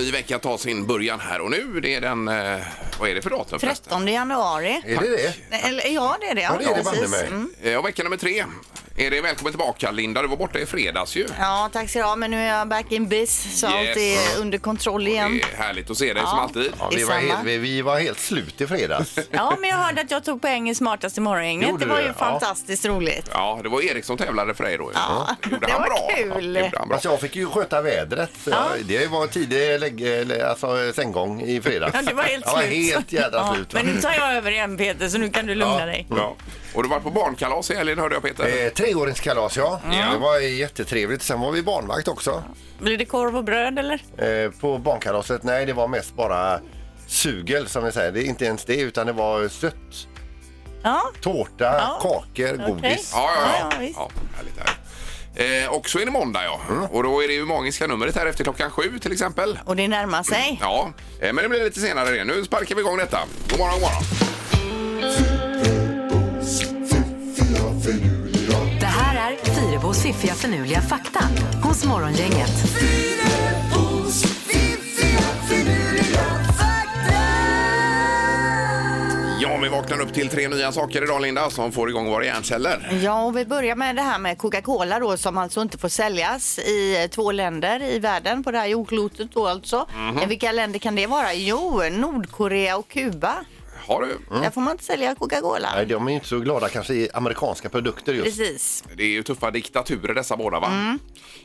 ny vecka ta sin början här och nu. Det är den, eh, vad är det för datum förresten? 13 januari. Är det det? Nej, Eller, ja, det är det. Ja, det är det banne precis. mig. Mm. Eh, Och vecka nummer tre. Är det välkommen tillbaka Linda? Du var borta i fredags ju. Ja, tack ska du ha. Men nu är jag back in biz så Yes. allt är under kontroll igen. Det är härligt att se dig som Ja. alltid. Ja, vi, var Detsamma. helt, vi, vi var helt slut i fredags. Ja, men jag hörde att jag tog poäng i smartaste morgongänget. Gjorde Det var ju? Ja. fantastiskt roligt. Ja, det var Erik som tävlade för dig då. Ja, Gjorde det han var bra? kul. Ja, gjorde han bra. Alltså, jag fick ju sköta vädret. Så jag, det var tidig lägg, eller, alltså, sänggång i fredags. Ja, du var helt jag var slut. helt jädra Ja, slut. men nu tar jag över igen Peter, så nu kan du lugna Ja. dig. Ja. Och du var på barnkalas i helgen hörde jag Peter. Eh, treåringskalas ja. Ja. Det var jättetrevligt. Sen var vi barnvakt också. Blir det korv och bröd eller? Eh, på barnkalaset, nej det var mest bara sugel som vi säger. Det är inte ens det utan det var sött, Ja, tårta, Ja. kakor, godis. Ja, ja, ja. Ja, ja, visst. ja härligt, härligt. Eh, och så är det måndag ja. Och då är det ju magiska numret här efter klockan sju till exempel. och det närmar sig. Ja, eh, men det blir lite senare det. Nu sparkar vi igång detta. God morgon, god morgon. Fyrabos fiffiga förnuliga fakta hos Morgongänget. Ja, vi vaknar upp till tre nya saker idag Linda som får igång våra hjärnceller. Ja, och vi börjar med det här med Coca-Cola då som alltså inte får säljas i två länder i världen på det här jordklotet då alltså. Mhm. Vilka länder kan det vara? Jo, Nordkorea och Kuba. Har du? Där får man inte sälja Coca-Cola. Nej, de är inte så glada kanske i amerikanska produkter just. Precis. Det är ju tuffa diktaturer dessa båda va?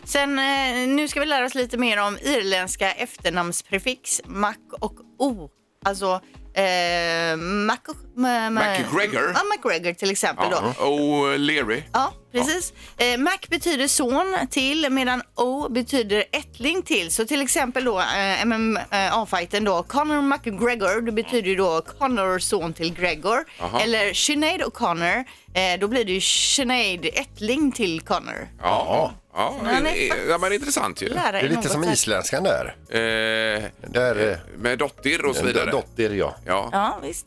Sen eh, nu ska vi lära oss lite mer om irländska efternamnsprefix Mac och O. Alltså eh, Mac, ma, ma, MacGregor? Ja, MacGregor till exempel då. Och Leary. Ja, precis. Eh, Mac betyder son till medan O betyder ättling till. Så till exempel då eh, MMA-fighten då, Conor McGregor, det betyder ju då Conor son till Gregor. Aha. Eller Sinead O'Connor, eh, då blir det ju Sinead ättling till Conor. Ja, ja, är, faktiskt- ja men intressant ju. Lära Det är lite som isländskan där. Eh, där eh, med dottir och så vidare. Dotter, ja. Ja. Ja, visst.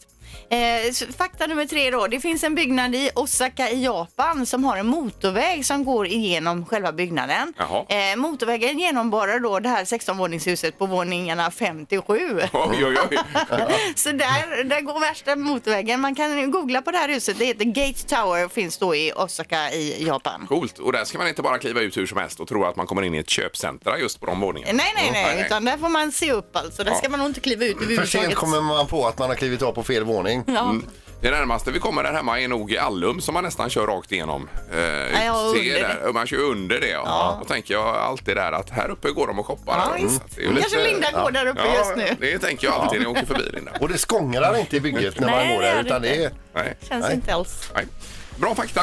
Eh, fakta nummer tre då. Det finns en byggnad i Osaka i Japan som har en motorväg som går igenom själva byggnaden. Jaha. Eh, motorvägen genomborrar då det här 16-våningshuset på våningarna 57. Oj, oj, oj. Så där, där går värsta motorvägen. Man kan googla på det här huset. Det heter Gate Tower och finns då i Osaka i Japan. Coolt. Och där ska man inte bara kliva ut hur som helst och tro att man kommer in i ett köpcentra just på de våningarna. Nej, nej, nej, utan där får man se upp alltså. Där Ja. ska man nog inte kliva ut För sent överhuvudtaget. kommer man på att man har klivit av på fel våning. Ja. Det närmaste vi kommer där hemma är nog Allum som man nästan kör rakt igenom. Eh, ja, ser under där. Och Man kör under det. Ja. Då tänker jag alltid där att här uppe går de och shoppar. Ja, Mm. Det är ju Kanske Linda går där uppe just nu. Det tänker jag alltid när jag åker förbi Linda. Och det skångrar inte i bygget när Nej, man går där utan det är... Nej. Känns Nej. inte alls. Nej. Bra fakta.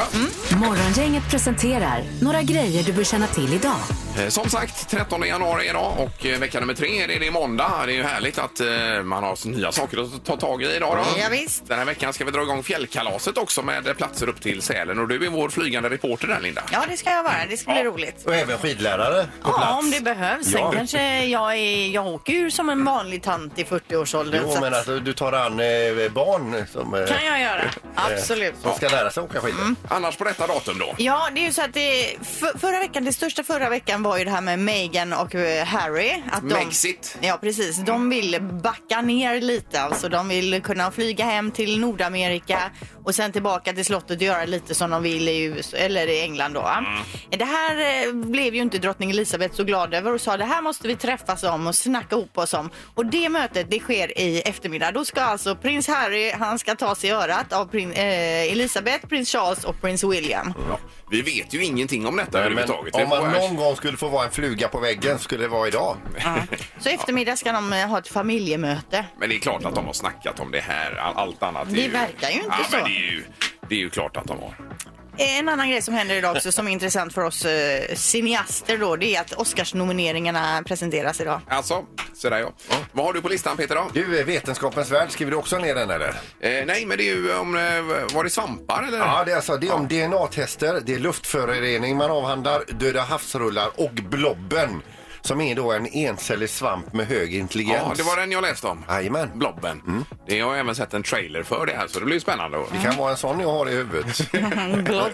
Morgongänget presenterar några grejer du bör känna till idag. Eh, Som sagt, 13 januari idag och eh, vecka nummer tre är det, måndag. Det är ju härligt att eh, man har nya saker att ta tag i idag. Då. Ja, visst. Den här veckan ska vi dra igång fjällkalaset också med platser upp till Sälen och du är vår flygande reporter där Linda. Ja, det ska jag vara. Det ska bli Ja. roligt. Och även skidlärare på Ja, plats. om det behövs. Sen Ja. kanske jag, är, jag åker ju som en vanlig tant i 40-årsåldern. Jo, så men att- att du tar an eh, barn som, eh, kan jag göra. Absolut. som ska lära sig åka skidor. Annars på detta datum då? Ja, det är ju så att det, för, förra veckan, det största förra veckan var ju det här med Meghan och eh, Harry. Att de, Megxit. Ja, precis. De vill backa ner lite. Alltså, de vill kunna flyga hem till Nordamerika och sen tillbaka till slottet och göra lite som de vill i, USA, eller i England. Då. va? Det här eh, blev ju inte drottning Elizabeth så glad över och sa det här måste vi träffas om och snacka ihop oss om. Och det mötet det sker i eftermiddag. Då ska alltså prins Harry, han ska ta sig i örat av prin, eh, Elizabeth, prins Charles och prins William. Ja. Vi vet ju ingenting om detta överhuvudtaget. om man någon gång skulle få vara en fluga på väggen skulle det vara idag. Så eftermiddag ska de eh, ha ett familjemöte. Men det är klart att de har snackat om det här. All- Allt annat är Det ju... verkar ju inte ja, så. Är ju, det är ju klart att de har. En annan grej som händer idag också som är intressant för oss eh, cineaster då, det är att Oscarsnomineringarna presenteras idag. Alltså, så där ja. Vad har du på listan Peter då? Du, eh, Vetenskapens värld, skriver du också ner den eller? Eh, nej, men det är ju om... Eh, var det svampar eller? Ja, det är, alltså, det är om DNA-tester, det är luftförorening man avhandlar, döda havsrullar och blobben. Som är då en encellig svamp med hög intelligens. Ja, det var den jag läste om. Jajamän. Blobben. Det har jag även sett en trailer för det här så det blir spännande. Det kan vara en sån jag har i huvudet.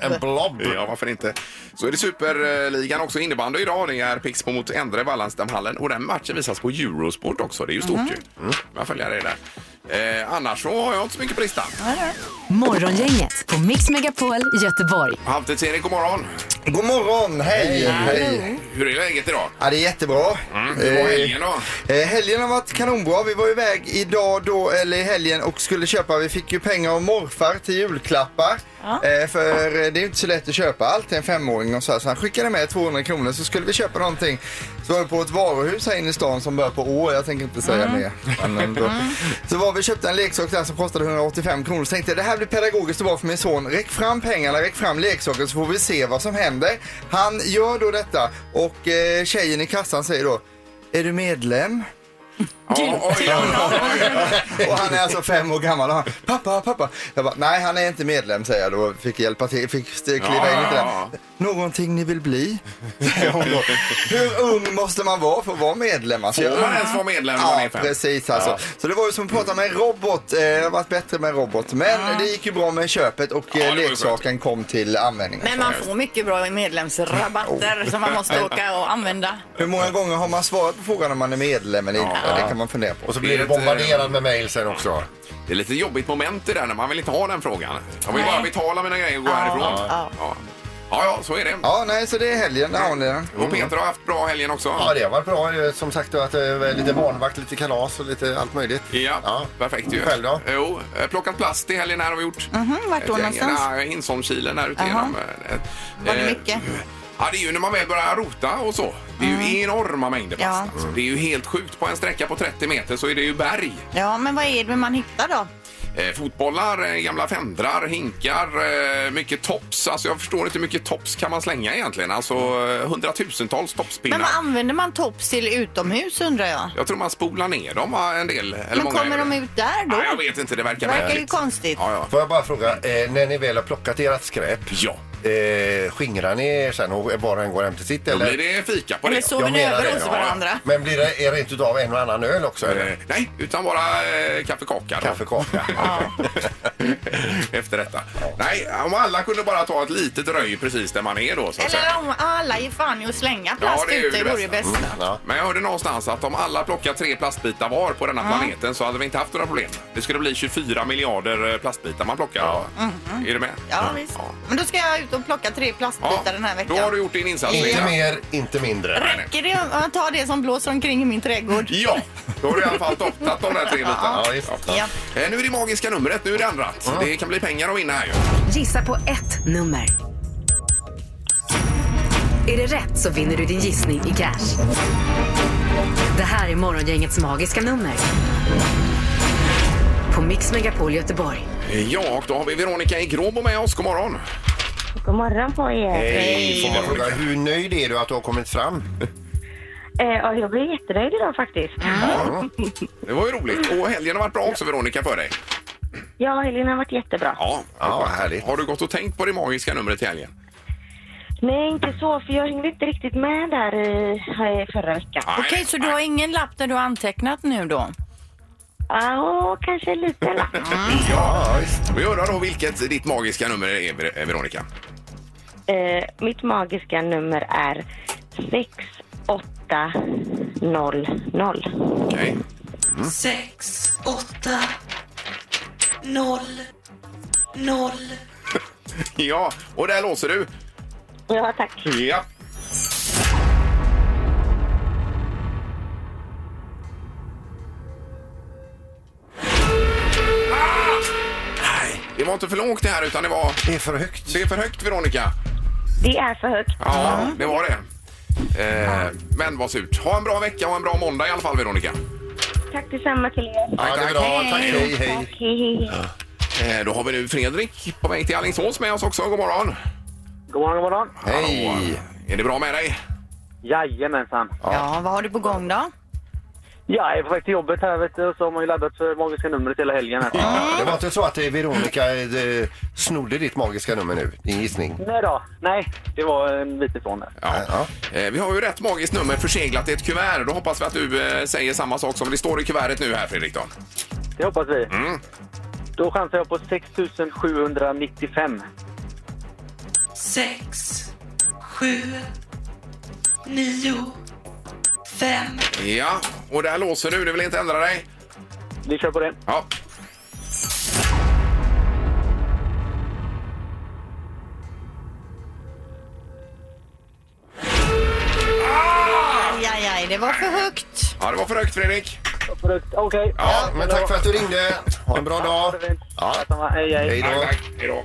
en blob. Ja, varför inte? Så är det Superligan också innebandy idag. Det är Pixbo mot Endre Wallenstamhallen och den matchen visas på Eurosport också. Det är ju stort ju. Mm. Jag följer det där. Eh, annars så har jag inte så mycket på listan. Morgongänget på Mix Megapol Göteborg. Halvtids-Erik, god morgon. God morgon, hej! hej. Hur är läget idag? Ja, det är jättebra. Hur var helgen då? Eh, helgen har varit kanonbra. Vi var iväg idag då, eller i helgen och skulle köpa, vi fick ju pengar av morfar till julklappar. Eh, för det är ju inte så lätt att köpa allt till en femåring och så, här. så han skickade med 200 kronor så skulle vi köpa någonting. Så var vi på ett varuhus här inne i stan som börjar på Å, jag tänker inte säga mer. Men ändå. Så var vi köpte en leksak där som kostade 185 kronor. Så tänkte jag det här blir pedagogiskt och bra för min son. Räck fram pengarna, räck fram leksaken så får vi se vad som händer. Han gör då detta och eh, tjejen i kassan säger då är du medlem? Ja, oj, oj, oj. Och han är alltså fem år gammal och han, pappa, pappa. Jag bara, nej han är inte medlem säger jag då. Fick hjälpa till, fick kliva in lite där. Någonting ni vill bli? Säger hon då. Hur ung måste man vara för att vara medlem? Alltså, Får man ens vara medlem när man är Ja, fem? precis alltså. Så det var ju som att prata med en robot. Eh, Det har varit bättre med en robot. Men det gick ju bra med köpet och det eh, var ju leksaken kom till användning. Men man får mycket bra medlemsrabatter som man måste åka och använda. Hur många gånger har man svarat på frågan om man är medlem eller inte? Det kan man fundera på. Och så blir det bombarderad med mejl sen också. Det är lite jobbigt moment i det där när man vill inte ha den frågan. Jag vill bara betala mina grejer och gå härifrån. ja. Ja. ja, ja, så är det. Ja, nej, så det är helgen. Där har ni den. Och Peter har haft bra helgen också. Ja, det har varit bra. Eh, Som sagt, att, eh, lite barnvakt, lite kalas och lite allt möjligt. Ja, perfekt ju. Själv då? Jo, eh, plockat plast i helgen här har vi gjort. Mhm, vart då någonstans? Nej, Hinsholmskilen här ute igenom. eh, Var det eh, mycket? Ja, det är ju när man väl börjar rota och så. Det är ju enorma mängder plast. Mm. Ja. Alltså. Det är ju helt sjukt. På en sträcka på 30 meter så är det ju berg. Ja, men vad är det man hittar då? Eh, fotbollar, eh, gamla fendrar, hinkar, eh, mycket tops. Alltså jag förstår inte hur mycket tops kan man slänga egentligen. Alltså eh, hundratusentals topspinnar. Men vad använder man tops till utomhus undrar jag? Jag tror man spolar ner dem va, en del. Eller Men många kommer det. de ut där då? Ja, jag vet inte, det verkar Det verkar ju märkligt. konstigt. Ja, ja. Får jag bara fråga, eh, när ni väl har plockat ert skräp, ja. Eh, skingrar ni er sen och var och en går hem till sitt? Då Eller? blir det fika på Eller det. sover Jag ni menar över det, hos ja. varandra? Men blir det är rent utav en och annan öl också? Eh, Eller? nej, utan bara eh, kaffekaka. då. Kaffekaka. Efter detta. Nej, om alla kunde bara ta ett litet röj precis där man är då så att säga. Eller om alla ger fan i att slänga plast det är ju ute, det det vore ju bästa. bästa. Ja. Men jag hörde någonstans att om alla plockar tre plastbitar var på denna planeten så hade vi inte haft några problem. Det skulle bli 24 miljarder eh, plastbitar man plockar. Är du med? Ja, visst. Men då ska jag ut och plocka tre plastbitar den här veckan. Då har du gjort din insats. Inte Linda. mer, inte mindre. Räcker det om jag tar det som blåser omkring i min trädgård? Ja, då har du i alla fall toppat de där tre bitarna. Ja, visst. Ja. Eh, Nu är det magiska numret, nu är det ändrat. Det kan bli pengar att vinna här ju. Gissa på ett nummer. Är det rätt så vinner du din gissning i cash. Det här är Morgongängets magiska nummer. På Mix Megapol Göteborg. Eh, Ja, och då har vi Veronica i Gråbo med oss. God morgon. God morgon på er. Hej! Får man fråga, hur nöjd är du att du har kommit fram? Eh, ja, jag blir jättenöjd idag faktiskt. Ja. Det var ju roligt. Och helgen har varit bra också Veronica för dig. Ja, helgen har varit jättebra. Ja, Ja, härligt. Har du gått och tänkt på det magiska numret i helgen? Nej, inte så, för jag hängde inte riktigt med där eh, förra veckan. Okej, så du har ingen lapp där du har antecknat nu då? Ja, kanske lite lapp. Ja, visst. Vi undrar då vilket ditt magiska nummer är, Ver- Veronica. Eh, mitt magiska nummer är 6800. Okej. sex, åtta, noll, noll. Ja, och där låser du. Ja, tack. Ja. Inte för lågt det här utan det var... Det är för högt. Det är för högt Veronica. Det är för högt. Ja, det var det. Eh, men vad surt. Ha en bra vecka och en bra måndag i alla fall Veronica. Tack detsamma till er. Ja, det är bra. Tack, hej, hej. Tack, hej, hej. Eh, då har vi nu Fredrik på väg till Alingsås med oss också. God morgon. God morgon, god morgon. Hej! Är det bra med dig? Jajamensan. Ja, vad har du på gång då? Ja, jag är på väg till jobbet här vet du, och så har man ju laddat för magiska numret hela helgen här. Ja, det var inte så att eh, Veronica eh, snodde ditt magiska nummer nu, din gissning? Nej då, nej, det var en bit ifrån där. Ja. Ja. Eh, Vi har ju rätt magiskt nummer förseglat i ett kuvert. Då hoppas vi att du eh, säger samma sak som det står i kuvertet nu här Fredrik. Då. Det hoppas vi. Mm. Då chansar jag på 6795. sex, sju, nio, fem. Ja, och där låser du. Du vill inte ändra dig? Vi kör på det. Ja. Aj, aj, aj, det var för högt. Ja, det var för högt Fredrik. Förut- Okej. Ja, Men tack för att du ringde. Ha en bra dag. Ja. Hej, hej. Hej tack. Hej då.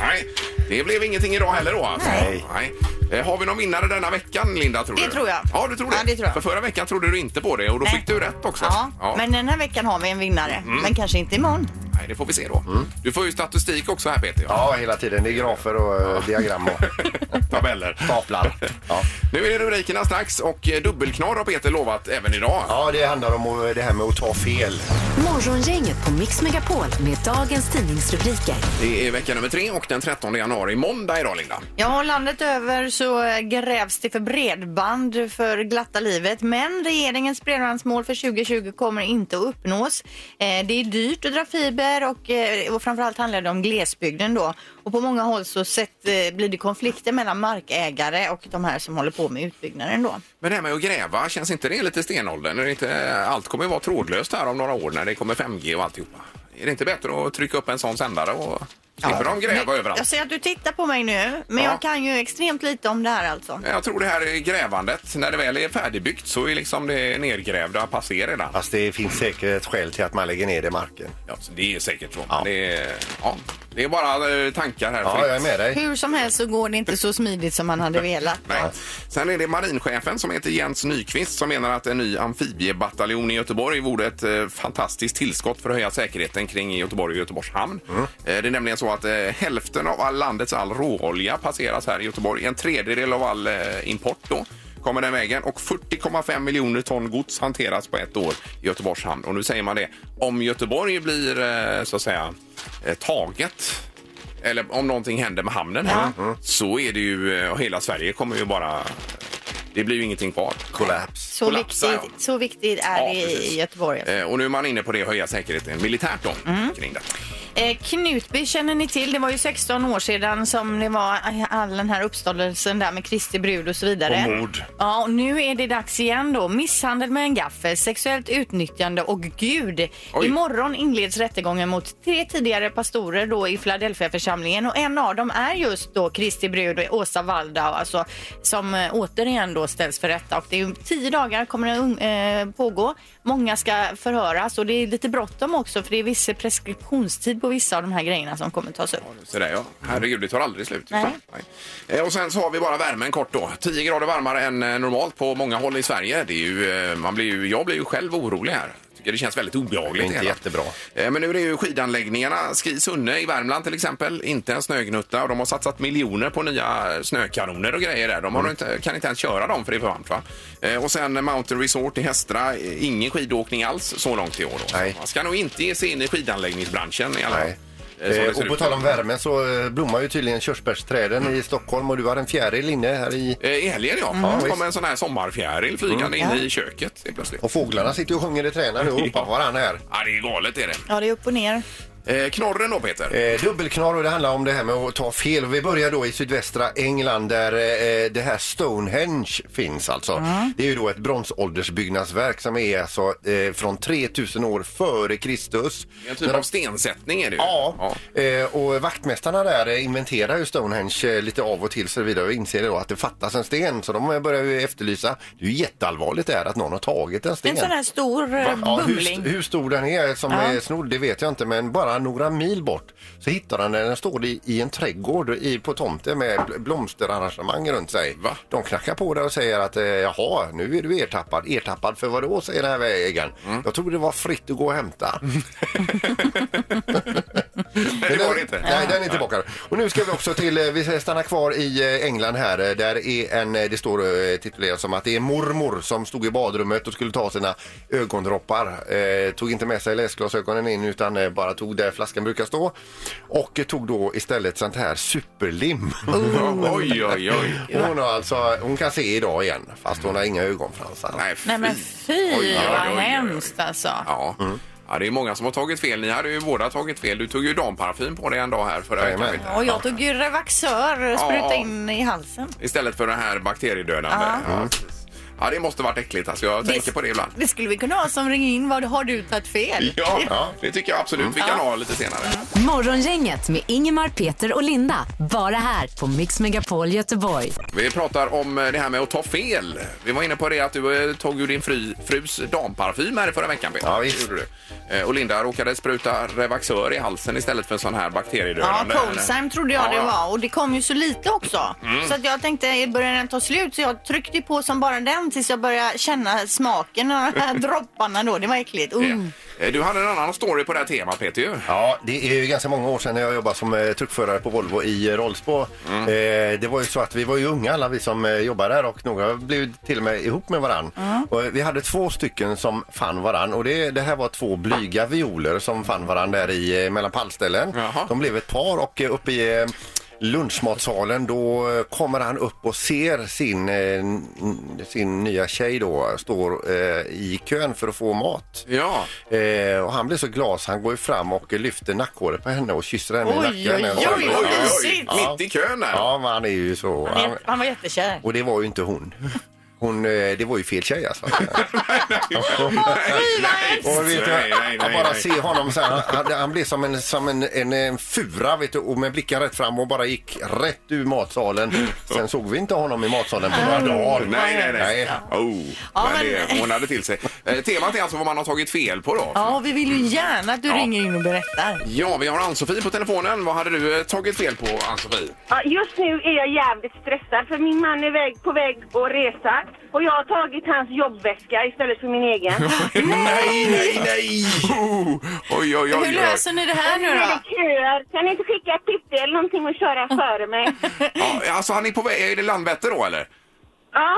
Nej, det blev ingenting idag heller då alltså. Nej. Nej. Eh, Har vi någon vinnare denna veckan, Linda? Tror Det du? tror jag. Ja, du tror det? Ja, det tror jag. För förra veckan trodde du inte på det och då Nej. fick du rätt också. Ja, men den här veckan har vi en vinnare. Men kanske inte imorgon. Nej, det får vi se då. Du får ju statistik också här Peter. Ja, hela tiden. Det är grafer och eh, diagram och Tabeller. staplar. Ja. Nu är det rubrikerna strax och eh, dubbelknorr har Peter lovat även idag. ja, det handlar om eh, det här med att ta fel. Morgongänget på Mix Megapol med dagens tidningsrubriker. Det är vecka nummer tre och den 13 januari, måndag idag Linda. Ja, landet över så grävs det för bredband för glatta livet. Men regeringens bredbandsmål för 2020 kommer inte att uppnås. Eh, det är dyrt att dra fiber och, eh, och framförallt handlar det om glesbygden då. Och på många håll så sett, eh, blir det konflikter mellan markägare och de här som håller på med utbyggnaden då. Men det här med att gräva, känns inte det lite stenåldern? Är det inte, allt kommer ju vara trådlöst här om några år när det kommer 5G och alltihopa. Är det inte bättre att trycka upp en sån sändare och slipper de gräva överallt? Jag ser att du tittar på mig nu, men Ja. jag kan ju extremt lite om det här alltså. Jag tror det här är grävandet, när det väl är färdigbyggt så är liksom det nergrävda passé redan. Fast det finns säkert ett skäl till att man lägger ner det i marken. Ja, så det är säkert så. Ja. Det, är, ja, det är bara eh, tankar här. Ja, fritt. jag är med dig. Hur som helst så går det inte så smidigt som man hade velat. Nej. Sen är det marinchefen som heter Jens Nyqvist som menar att en ny amfibiebataljon i Göteborg vore ett eh, fantastiskt tillskott för att höja säkerheten kring Göteborg och Göteborgs hamn. Mm. Eh, det är nämligen så att eh, hälften av all landets all råolja passeras här i Göteborg. En tredjedel av all eh, import då kommer den vägen och 40,5 miljoner ton gods hanteras på ett år i Göteborgs hamn. Och nu säger man det, om Göteborg blir eh, så att säga eh, taget eller om någonting händer med hamnen här så är det ju, eh, hela Sverige kommer ju bara, det blir ju ingenting kvar. Kollaps. Så Kollapsa, viktigt, ja. så viktigt är Ja, det precis. i Göteborg. Alltså. Eh, Och nu är man inne på det att höja säkerheten militärt då kring det. Eh, Knutby känner ni till. Det var ju 16 år sedan som det var all den här uppståndelsen där med Kristi brud och så vidare. Och mord. Ja, och nu är det dags igen då. Misshandel med en gaffel, sexuellt utnyttjande och Gud. Oj. Imorgon inleds rättegången mot tre tidigare pastorer då i Philadelphia-församlingen och en av dem är just då Kristi brud och Åsa Waldau alltså, som eh, återigen då ställs för rätta. Och det är tio dagar kommer det eh, pågå. Många ska förhöras och det är lite bråttom också för det är viss preskriptionstid på vissa av de här grejerna som kommer tas upp. Så där, ja. Herregud, det tar aldrig slut. Nej. Nej. Eh, Och sen så har vi bara värmen kort då. 10 grader varmare än eh, normalt på många håll i Sverige. Det är ju, eh, man blir ju, jag blir ju själv orolig här. Tycker det känns väldigt obehagligt. Inte hela. jättebra. Eh, Men nu är det ju skidanläggningarna, Ski Sunne i Värmland till exempel, inte en snögnutta och de har satsat miljoner på nya snökanoner och grejer där. De har inte, kan inte ens köra dem för det är för varmt va? Eh, Och sen Mountain Resort i Hästra, ingen skidåkning alls så långt i år då. Nej. Man ska nog inte ge sig in i skidanläggningsbranschen i alla fall. Eh, och på tal om värmen så eh, blommar ju tydligen körsbärsträden i Stockholm och du har en fjäril inne här i... Eh, I helgen ja. Ja, Det visst. kommer en sån här sommarfjäril flygande Mm. in Ja. i köket helt plötsligt. Och fåglarna sitter och sjunger i träna nu och ropar på varandra här. Ja, det är galet är det. Ja, det är upp och ner. Eh, knorren då Peter? Eh, dubbelknorr och det handlar om det här med att ta fel. Vi börjar då i sydvästra England där eh, det här Stonehenge finns alltså. Det är ju då ett bronsåldersbyggnadsverk som är alltså eh, från 3000 år före Kristus. En typ av stensättning är det ju. Ja, Eh, och vaktmästarna där eh, inventerar ju Stonehenge eh, lite av och till så vidare och inser då att det fattas en sten. Så de eh, börjar ju efterlysa. Det är ju jätteallvarligt där att någon har tagit en sten. En sån här stor eh, Ja, bumling. hur, hur stor den är som Ja. är snodd det vet jag inte men bara några mil bort så hittar han den. Den står i, i en trädgård i, på tomten med bl- blomsterarrangemang runt sig. Va? De knackar på där och säger att eh, jaha nu är du ertappad. Ertappad för vad då säger den här ägaren. Mm. Jag trodde det var fritt att gå och hämta. det var det inte. Nej, den är tillbaka. Och nu ska vi också till, eh, vi ska stanna kvar i eh, England här. eh, Där är en, det står titulerat som att det är mormor som stod i badrummet och skulle ta sina ögondroppar. Eh, tog inte med sig läsglasögonen in utan bara tog där flaskan brukar stå. Och tog då istället sånt här superlim. Oj, oj, oj. Hon, har alltså, hon kan se idag igen fast hon har inga ögonfransar. Nej, Nej men fy Oj, oj, oj, vad hemskt alltså. Ja. Ja, det är många som har tagit fel. Ni hade ju båda tagit fel. Du tog ju damparfym på dig en dag här förra veckan. Peter. Och jag tog ju Revaxör och sprutade Ja. in i halsen. Istället för den här bakteriedödande. Ja. precis. Ja, det måste varit äckligt. Alltså, jag tänker på det ibland. Det skulle vi kunna ha som ring in. Vad har du tagit fel? Ja, det tycker jag absolut vi kan ha lite senare. Morgongänget med Ingemar, Peter och Linda. Bara här på Mix Megapol Göteborg. Vi pratar om eh, det här med att ta fel. Vi var inne på det att du eh, tog ju din fru, frus damparfym här i förra veckan. Peter. Ja, visst. Det gjorde du. Eh, Och Linda råkade spruta Revaxör i halsen istället för en sån här Ja, bakteriedödande. Colsime trodde jag Ja, det ja. var och det kom ju så lite också. Så att jag tänkte, börjar den ta slut? Så jag tryckte på som bara den tills jag började känna smaken av de här dropparna då. Det var äckligt. Uh. Ja. Eh, Du hade en annan story på det här temat Peter ju. Ja, det är ju ganska många år sedan när jag jobbade som eh, truckförare på Volvo i eh, Rollsbo. Mm. Eh, det var ju så att vi var ju unga alla vi som eh, jobbade där och några blev till och med ihop med varann. Och, eh, vi hade två stycken som fann varann och det, det här var två blyga violer som fann varann där i eh, mellan pallställen. Jaha. De blev ett par och eh, uppe i eh, lunchmatsalen då eh, kommer han upp och ser sin, eh, sin nya tjej då står eh, i kön för att få mat. Ja. Eh, och han blir så glad så han går ju fram och lyfter nackhåret på henne och kysser henne i Oj, nacken. oj, Så- oj, vad mysigt. Mitt i kön där. Ja, men han är ju så. Han, Han, är- han var jättekär. och det var ju inte hon. Hon, eh, det var ju fel tjej alltså. Och vet du, Nej, nej, att nej, bara nej. se honom så här, han, han blev som en, som en, en, en fura vet du, och med blicken rätt fram och bara gick rätt ur matsalen. Sen såg vi inte honom i matsalen på några dagar. Nej, nej, nej. Oh, Ja, men men- det, hon hade till sig. Eh, temat är alltså vad man har tagit fel på då. Ja, vi vill ju gärna att du ringer in och berättar. Ja, vi har Ann-Sofie på telefonen. Vad hade du eh, tagit fel på, Ann-Sofie? Ja, just nu är jag jävligt stressad för min man är väg, på väg att resa och jag har tagit hans jobbväska istället för min egen. nej, nej, nej! Oh, oj, oj, oj. Hur löser ni det här nu Nu är då? det köer. Kan ni inte skicka ett tips eller någonting och köra före mig? Ja, alltså han är på väg. Är det Landvetter då, eller? Ja,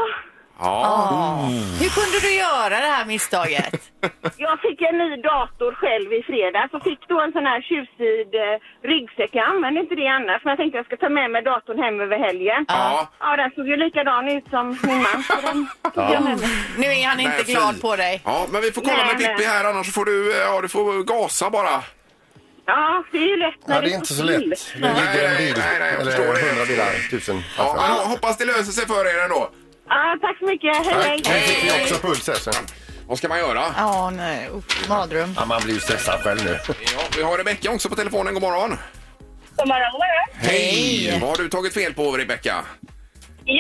Ja. Hur kunde du göra det här misstaget? jag fick en ny dator själv i fredags och fick då en sån här tjusig eh, ryggsäck. Jag använder inte det annars men jag tänkte jag ska ta med mig datorn hem över helgen. Ja. Ja, den såg ju likadan ut som min man. Så den tog jag med mig. Nu är han inte Nej, glad på dig. Ja, men vi får kolla Nej, med Pippi här annars får du, eh, ja, du får gasa bara. Ja, det är ju lätt när Ja, det är inte så lätt. Det ligger en bil, nej, nej, jag eller förstår det. hundra bilar, tusen. Ja, men hoppas det löser sig för er ändå. Ja, tack så mycket. Hej, Nu hej. fick vi också puls här sen. Vad ska man göra? Ja, nej. Usch, mardröm. Ja, man blir ju stressad själv nu. Ja, vi har Rebecka också på telefonen. God morgon. God morgon, god morgon. Hej! Vad har du tagit fel på, Rebecka?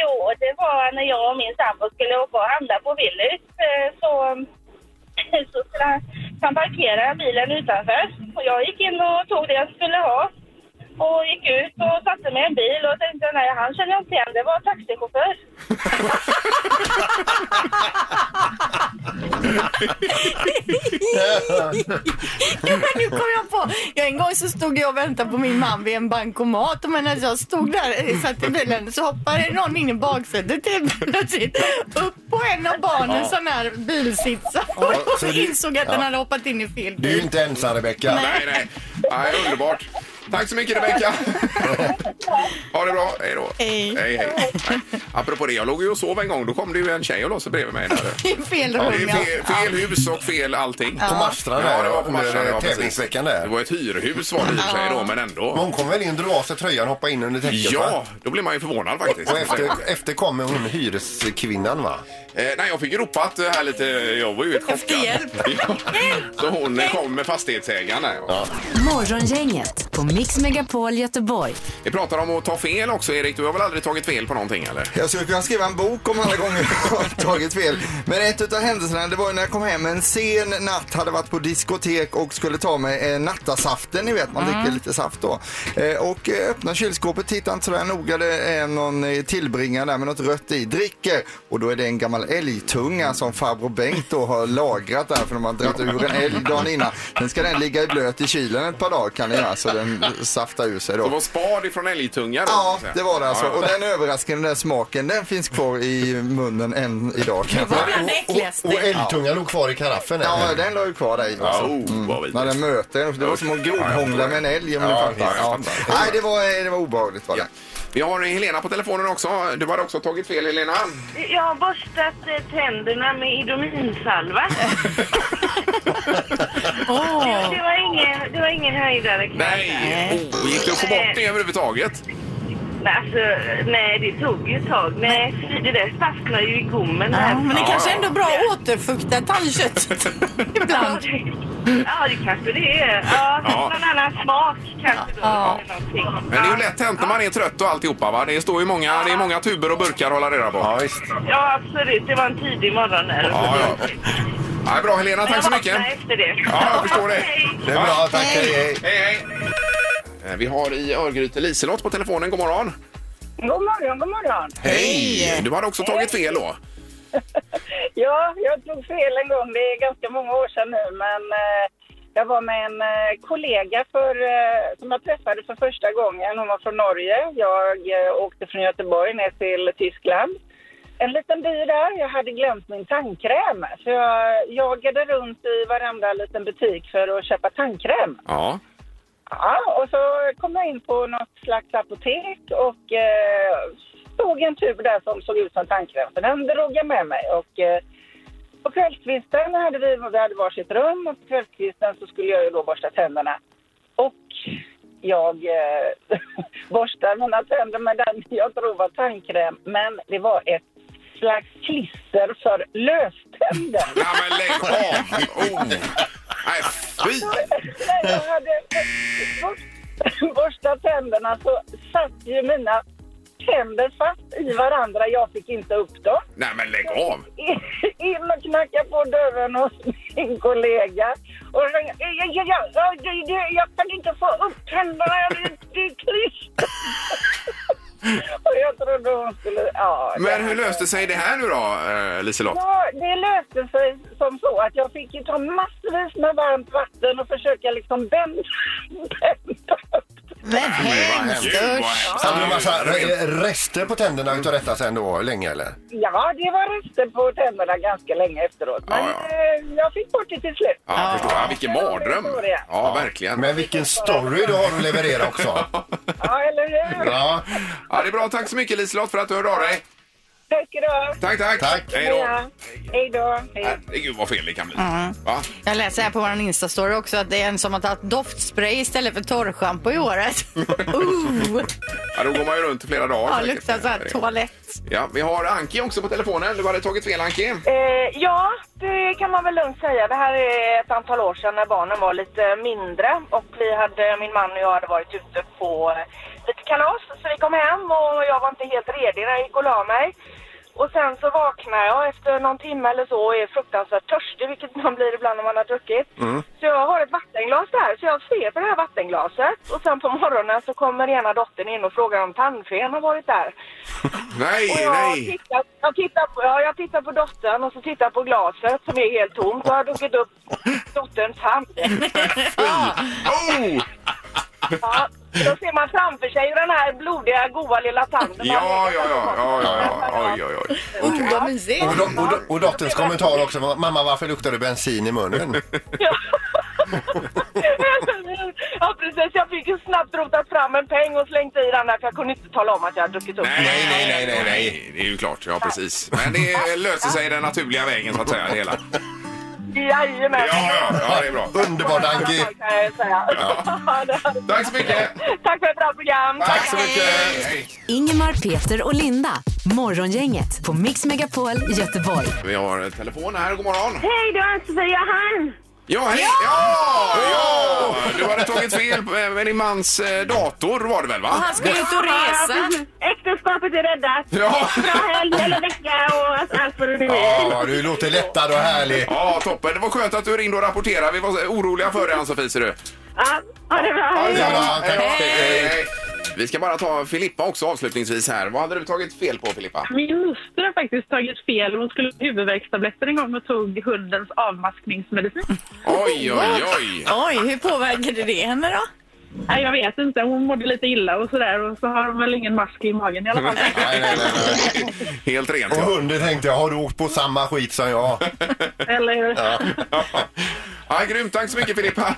Jo, det var när jag och min sambo skulle åka och handla på Willys. eh, Så, så skulle han, han parkera bilen utanför. Och jag gick in och tog det jag skulle ha. Och gick ut och satte mig i en bil och tänkte nej, han känner jag inte igen. Det var taxichaufför. Ja, men nu kom jag på. Ja, en gång så stod jag och väntade på min man vid en bankomat och medan jag stod där eh, satt i bilen så hoppade någon in i baksätet helt plötsligt upp på en av barnens sån här bilsitsar och så du- insåg att den hade hoppat in i fel Du är ju bil. inte ensam Rebecka. Nej, nej. nej underbart. Tack så mycket, Rebecka. ha det bra. Hej då. Hej. hej, hej. Nej. Apropå det, jag låg ju och sov en gång. Då kom det ju en tjej och sig bredvid mig. Där. Fel Det rum, är ja. fel, fel hus och fel allting. På Marstrand Ja, där, det var på Marstrand, ja, precis. tävlingsveckan Det där. var ett hyrhus var det i och för sig då, men ändå. Men Hon kom väl in, drog av sig tröjan, hoppa in under täcket Ja, va? då blir man ju förvånad faktiskt. Och efter, efter kommer hon hyreskvinnan va? Eh, nej, jag fick ju ropat här lite. Jag var ju helt Efter chockad. hjälp. Så hon eh, kom med fastighetsägaren där. Ja. Morgongänget på Mix Megapol Göteborg. Vi pratar om att ta fel också, Erik. Du har väl aldrig tagit fel på någonting, eller? Jag skulle kunna skriva en bok om alla gånger jag har tagit fel. Men ett av händelserna det var ju när jag kom hem en sen natt, hade varit på diskotek och skulle ta mig eh, nattasaften, ni vet man dricker lite saft då. Eh, och eh, öppnar kylskåpet, tittar inte sådär noga, det är någon eh, tillbringare där med något rött i, dricker och då är det en gammal älgtunga som farbror Bengt då har lagrat där för de har dragit ur en älg dagen innan. Sen ska den ligga i blöt i kylen ett par dagar kan det göra så den saftar ur sig Det då. var spad ifrån älgtunga då? Ja, så det var det alltså. Och den överraskningen, den smaken, den finns kvar i munnen än idag. Kan jag Vad säga. är det äckligaste? Och älgtungan låg kvar i karaffen. Ja, eller? den låg ju kvar där i. Vad vidrigt. När den möter en. Det var som att grovhångla med en älg om Ja, fattar. Ja. Nej, det var, det var obehagligt var det. Ja. Vi har Helena på telefonen också. Du har också tagit fel Helena. Jag har borstat eh, tänderna med Idominsalva. Åh, Det var ingen, det var ingen höjdare kan jag säga. Nej! Oh, gick det att få bort det överhuvudtaget? Nej, Alltså, nej, det tog ju ett tag. Nej, det där fastnar ju i gommen ja, här. men det Ja, kanske ja. ändå är bra att återfukta tandköttet ibland. Ja, det kanske det är. Ja, Ja. någon annan smak kanske då. Ja. eller någonting. Men det är ju lätt hänt när man är trött och alltihopa va? Det står ju många, det är många tuber och burkar att hålla reda på. Ja, visst. Ja, absolut. Det var en tidig morgon där. Ja, ja. Ja, bra Helena, tack så mycket. Jag efter det. Ja, jag förstår det. Hej. Det är bra, tack. Hej, hej. Hej, hej! Eh, Vi har i Örgryte Liselott på telefonen. God morgon! God morgon, god morgon. Hej! Du hade också tagit fel då? Ja, jag tog fel en gång. Det är ganska många år sedan nu, men eh, jag var med en eh, kollega för, eh, som jag träffade för första gången. Hon var från Norge. Jag åkte från Göteborg ner till Tyskland. En liten by där. Jag hade glömt min tandkräm. Så jag jagade runt i varenda liten butik för att köpa tandkräm. Ja. Ja, och så kom jag in på något slags apotek och eh, stod en tub där som såg ut som tandkräm. Så den drog jag med mig. Och, eh, på kvällskvisten hade vi, vi hade varsitt rum och på kvällskvisten så skulle jag ju då borsta tänderna. Och jag eh, borstar mina tänder med den jag tror var tandkräm. Men det var ett slags klister för löständer. Nej men lägg av! Oh. Nej, fy! När jag hade borst- borstat tänderna så satt ju mina tänder fast i varandra. Jag fick inte upp dem. Nej men lägg av! In och knacka på dörren hos min kollega. Och ringa, ja, ja, ja, ja, det- det- jag kan inte få upp tänderna, det är klister. Och jag trodde hon skulle... Ja, Men hur löste sig det här nu då, eh, Liselott? Ja, det löste sig som så att jag fick ju ta massvis med varmt vatten och försöka liksom bända, bända Men hemskt usch. Hade du massa re- rester på tänderna utav detta sen då, länge eller? Ja, det var rester på tänderna ganska länge efteråt. Men Ja, ja. eh, jag fick bort det till slut. Ja, jag förstår. Ja, vilken mardröm! Ja, verkligen. Men vilken story du har att leverera också. Ja, eller hur? Ja, Ja, det är bra. Tack så mycket Liselott för att du hörde av dig. Tack ha. Tack, tack! Tack. Hej då! Ja. Hej då. Hej. Herregud vad fel det kan bli. Va? Jag läser här på vår Insta-story också att det är en som har tagit doftspray istället för torrschampo i håret. uh, Ja, då går man ju runt i flera dagar. ja, luktar så här toalett. Ja, vi har Anki också på telefonen. Du hade tagit fel Anki. Eh, ja, det kan man väl lugnt säga. Det här är ett antal år sedan när barnen var lite mindre och vi hade, min man och jag hade varit ute på lite kalas. Så vi kom hem och jag var inte helt redig när jag gick och la mig. Och sen så vaknar jag efter någon timme eller så och är fruktansvärt törstig, vilket man blir ibland när man har druckit. Så jag har ett vattenglas där, så jag ser på det här vattenglaset. Och sen på morgonen så kommer ena dottern in och frågar om tandfen har varit där. Och Nej, jag, nej. tittar, jag, tittar på, ja, jag tittar på dottern och så tittar jag på glaset som är helt tomt. Och jag har druckit upp dotterns hand. Oh! Ja, då ser man framför sig den här blodiga, goa lilla tanden. Ja, ja, ja, ja, ja, ja. Oj, oj, oj. Oh, vad mysigt. och, do, och, do, och dotterns kommentar också. Mamma, varför luktar det bensin i munnen? Ja. ja, precis. Jag fick ju snabbt rotat fram en peng och slängt i den där för jag kunde inte tala om att jag hade druckit upp. Nej, nej, nej, nej, nej. Det är ju klart. Ja, precis. Men det löser sig den naturliga vägen så att säga. Det hela. Jajamän. Ja, ja, ja, det är bra. Underbart Anki! Kan jag säga. Ja, det- Tack så mycket. Tack för ett bra program. Tack så mycket! Hej. Ingemar, Peter och Linda. Morgongänget på Mix Megapol Göteborg. Vi har telefon här. God morgon. Hej då, Sofia Han. Ja, hej! Ja! ja! Du hade tagit fel med din mans eh, dator var det väl, va? Han ska ut och resa. Äktenskapet är räddat. Ja. Bra helg eller vecka och allt vad det nu är. Ja, du låter lättad och härlig. Ja, toppen. Det var skönt att du ringde och rapporterade. Vi var oroliga för dig, Ann-Sofie, ser du. Ja, ha det bra. Ja, Hej bra. Tack. Hej, hej, hej. Vi ska bara ta Filippa också avslutningsvis här. Vad hade du tagit fel på Filippa? Min moster har faktiskt tagit fel. Hon skulle ha huvudvärkstabletter en gång och tog hundens avmaskningsmedicin. Oj, oj, oj. Oj, hur påverkade det henne då? Nej, jag vet inte. Hon mådde lite illa och sådär och så har hon väl ingen mask i magen i alla fall. Nej, nej, nej, nej. Helt rent Och ja. hunden tänkte jag, har du åkt på samma skit som jag? Eller hur? ja. Grymt, tack så mycket Filippa.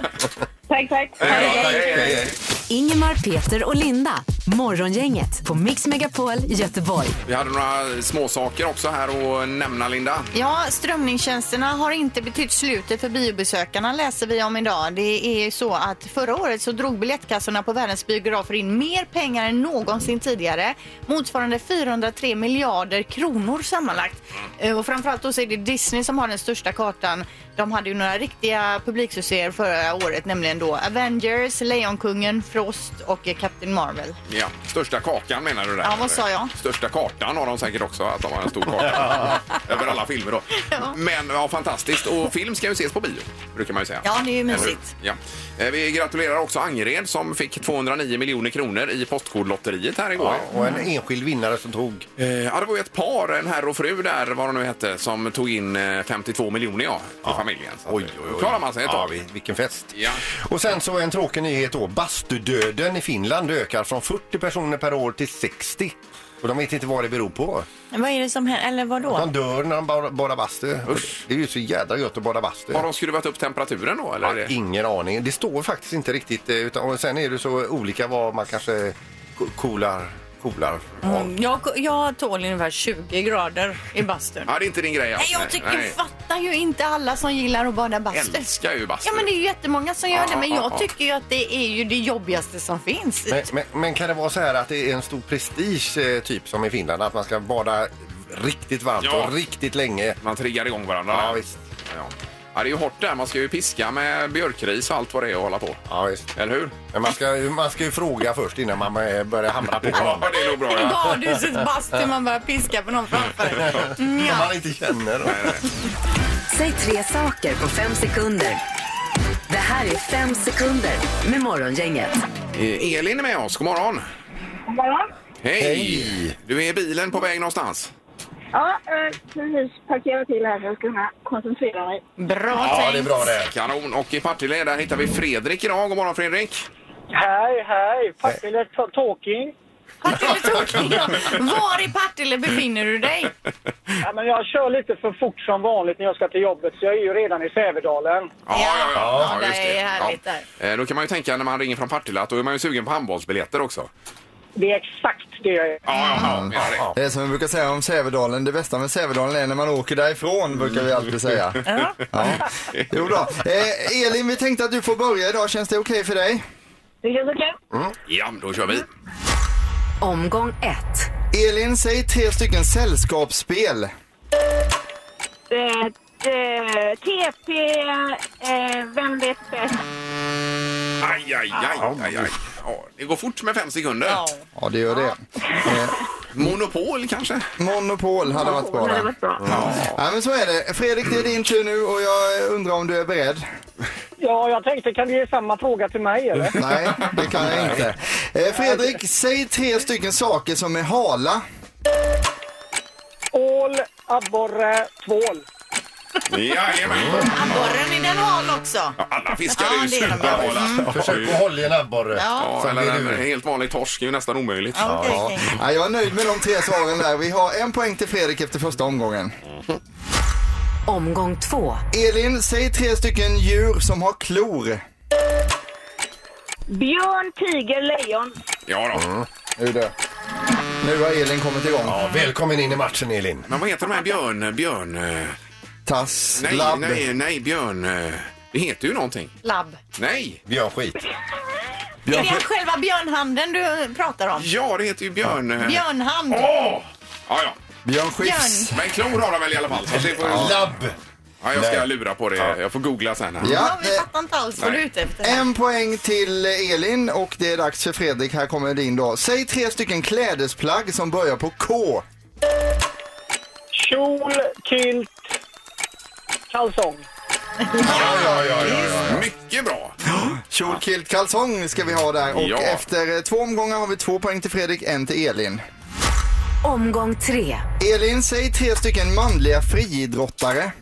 Tack, tack. Hej, hej, hej. Ingemar, Peter och Linda. Morgongänget på Mix Megapol Göteborg. Vi hade några små saker också här att nämna Linda. Ja, strömningstjänsterna har inte betytt slutet för biobesökarna läser vi om idag. Det är ju så att förra året så drog biljettkassorna på världens biografer in mer pengar än någonsin tidigare. Motsvarande 403 miljarder kronor sammanlagt. Eh, Och framförallt då så är det Disney som har den största kartan. De hade ju några riktiga publiksuccéer förra året, nämligen då Avengers, Lejonkungen, Frost och eh, Captain Marvel. Ja, största kakan menar du där? Ja, vad sa jag? Största kartan har de säkert också, att de har en stor karta över alla filmer då. Men ja, fantastiskt. Och film ska ju ses på bio, brukar man ju säga. Ja, det är ju mysigt. Ja. Eh, Vi gratulerar också Angered som fick 209 miljoner kronor i Postkodlotteriet här igår. Ja, och en enskild vinnare som tog... Eh, Ja, det var ju ett par, en herr och fru där, vad de nu hette, som tog in eh, 52 miljoner ja, till familjen. Så att, Oj, oj, då oj. klarar man sig ett ja, tag. vi- Vilken fest. Ja. Och sen så en tråkig nyhet då. Bastudöden i Finland ökar från 40 personer per år till 60. Och de vet inte vad det beror på. Vad är det som händer? Eller vad då? De dör när de badar- badar bastu. Usch. Det är ju så jädra gött att bada bastu. Har de skruvat upp temperaturen då? Eller? är det- ingen aning. Det står faktiskt inte riktigt. eh, Utan, och sen är det så olika vad man kanske ko- coolar, coolar av. Mm, jag, jag tål ungefär 20 grader i bastun. Ja, det är inte din grej Nej, alltså. jag tycker, fattar ju inte alla som gillar att bada bastu. älskar ju bastu. Ja, men det är ju jättemånga som gör det, men ja, jag ja. tycker ju att det är ju det jobbigaste som finns. Men, men, men kan det vara så här att det är en stor prestige eh, typ som i Finland? Att man ska bada riktigt varmt Ja. och riktigt länge? Man triggar igång varandra. Ja, visst. Ja. Ja, det är ju hårt där. Man ska ju piska med björkris och allt vad det är och hålla på. Ja, visst. Eller hur? Men man ska, ju- man ska ju fråga först innan man eh, börjar hamra på Ja, någon. det är nog bra. Ja. Badhusets bastu, man börjar piska på någon framför en. Som man inte känner. Säg tre saker på fem sekunder. Det här är fem sekunder med Morgongänget. Eh, Elin är med oss. God morgon. God morgon. Hej. Hej. Du är i bilen på väg någonstans? Ja, eh, precis parkerat till här för att kunna koncentrera mig. Bra Ja, tänkt. det är bra det. Kanon. Och i Partille där hittar vi Fredrik idag. God morgon Fredrik. Hej, hej! Partille Talking. Partille Tokyo. Var i Partille befinner du dig? Ja, men jag kör lite för fort som vanligt när jag ska till jobbet, så jag är ju redan i Sävedalen. Ja, ja, ja. Ja, det är härligt Eh, Då kan man ju tänka när man ringer från Partille att då är man ju sugen på handbollsbiljetter också. Det är exakt det jag är. Ja, ja, ja. menar det. Det är som vi brukar säga om Sävedalen. Det bästa med Sävedalen är när man åker därifrån, brukar vi alltid säga. Ja. Jo då. Eh, Elin, vi tänkte att du får börja idag. Känns det okej för dig? Det känns okej. Ja, då kör vi. Omgång ett. Elin, säg tre stycken sällskapsspel. Eh, eh, TP, eh, Vem vet bäst? Aj, aj, aj, aj, aj. Ja, det går fort med fem sekunder. Ja. Ja, det gör det. Eh, Monopol kanske? Monopol hade varit bra där. bra. Ja, men så är det. Fredrik, det är din tur nu och jag undrar om du är beredd? Ja, jag tänkte, kan du ge samma fråga till mig eller? Nej, det kan jag inte. Eh, Fredrik, säg tre stycken saker som är hala. Ål, abborre, tvål. Jajamän. Abborren är den hal också. Ja, alla fiskar Ja, är ju det är de, ja. superhala. Försök att hålla i en abborre. Ja. Ja, Sen eller blir en du- helt vanlig torsk är ju nästan omöjligt. Okej, okej. Ja, jag är nöjd med de tre svaren där. Vi har en poäng till Fredrik efter första omgången. Omgång två. Elin, säg tre stycken djur som har klor. Björn, tiger, lejon. Ja då. Nu det. Nu har Elin kommit igång. Ja, välkommen in i matchen Elin. Men vad heter de här björn... björn eh, Tass, nej, labb. nej, nej, björn... eh, Det heter ju någonting. Labb. Nej. Björnskit. Är det själva björnhanden du pratar om? Ja, det heter ju björn... eh, Björnhand. Åh! Ja, ja. Björn Skifs. Men klor har de väl i alla fall? Så det får... Labb. Ja, jag ska Nej. lura på det. Jag får googla sen. Här. Ja, Ja, vi eh, fattar inte alls vad du är ute efter. en poäng till Elin och det är dags för Fredrik. Här kommer din då. Säg tre stycken klädesplagg som börjar på K. Kjol, kilt, kalsong. ja, ja, ja. Mycket bra. Kjol, kilt, kalsong ska vi ha där. Och Ja. efter eh, två omgångar har vi två poäng till Fredrik, en till Elin. Omgång tre. Elin, säg tre stycken manliga friidrottare.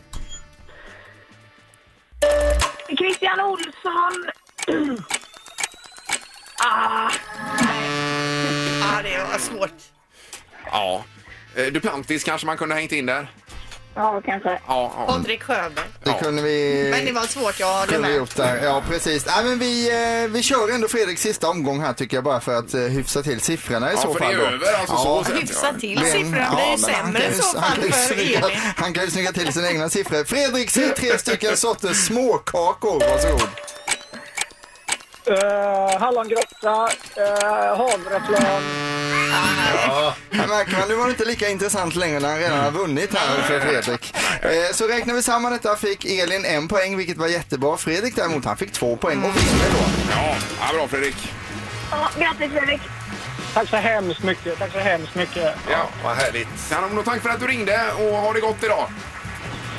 Christian Olsson. ah, Ja, det var svårt. Ja. Eh, Duplantis kanske man kunde ha hängt in där. Ja, kanske. Ja, ja. Patrik Sjöberg. Det Ja. kunde vi... Men det var svårt, jag håller kunde vi med. gjort där. Ja, precis. Nej, men vi, eh, vi kör ändå Fredriks sista omgång här tycker jag bara för att eh, hyfsa till siffrorna i Ja, så för det fall. är då. över alltså så sett. Hyfsa till Men- siffrorna blir ja, ju men han sämre kan i ju- så han fall kan ju för snygga- Elin. Han kan ju snygga till sina egna siffror. Fredrik, säg tre stycken sorters småkakor. Varsågod. Uh, hallongrotta, uh, havreflarn. Här märker man, nu var det inte lika intressant längre när han redan har vunnit här för Fredrik. Eh, Så räknar vi samman detta fick Elin en poäng, vilket var jättebra. Fredrik däremot, han fick två poäng och vinner då. Ja, ja, bra Fredrik. Ja, grattis Fredrik. Tack så hemskt mycket. Tack så hemskt mycket. Ja. Vad härligt. Kanon, tack för att du ringde och ha det gott idag.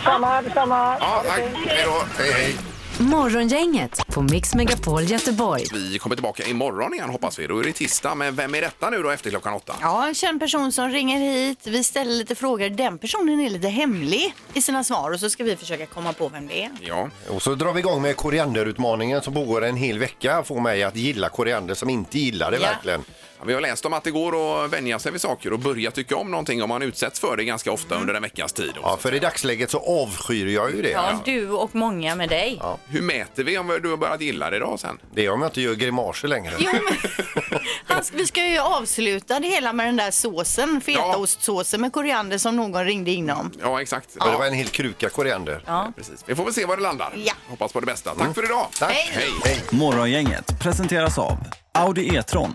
Samma, detsamma. Ja, tack. Hej då. Hej, hej. Morgongänget på Mix Megapol Göteborg. Vi kommer tillbaka imorgon igen hoppas vi. Då är det tisdag. Men vem är detta nu då efter klockan åtta? Ja, en känd person som ringer hit. Vi ställer lite frågor. Den personen är lite hemlig i sina svar och så ska vi försöka komma på vem det är. Ja, Och så drar vi igång med korianderutmaningen som pågår en hel vecka. Får mig att gilla koriander som inte gillar det Ja. verkligen. Ja, Vi har läst om att det går att vänja sig vid saker och börja tycka om någonting om man utsätts för det ganska ofta under en veckas tid. Ja, för i dagsläget så avskyr jag ju det. Ja, du och många med dig. Hur mäter vi om du har börjat gilla det idag sen? Det är om jag inte gör grimaser längre. Jo, men, han, vi ska ju avsluta det hela med den där såsen, fetaostsåsen med koriander som någon ringde in om. Ja, exakt. Och Det var en hel kruka koriander. Ja. Precis. Vi får väl se var det landar. Ja. Hoppas på det bästa. Tack för idag. Tack. Hej. Hej. Morgongänget presenteras av Audi E-tron.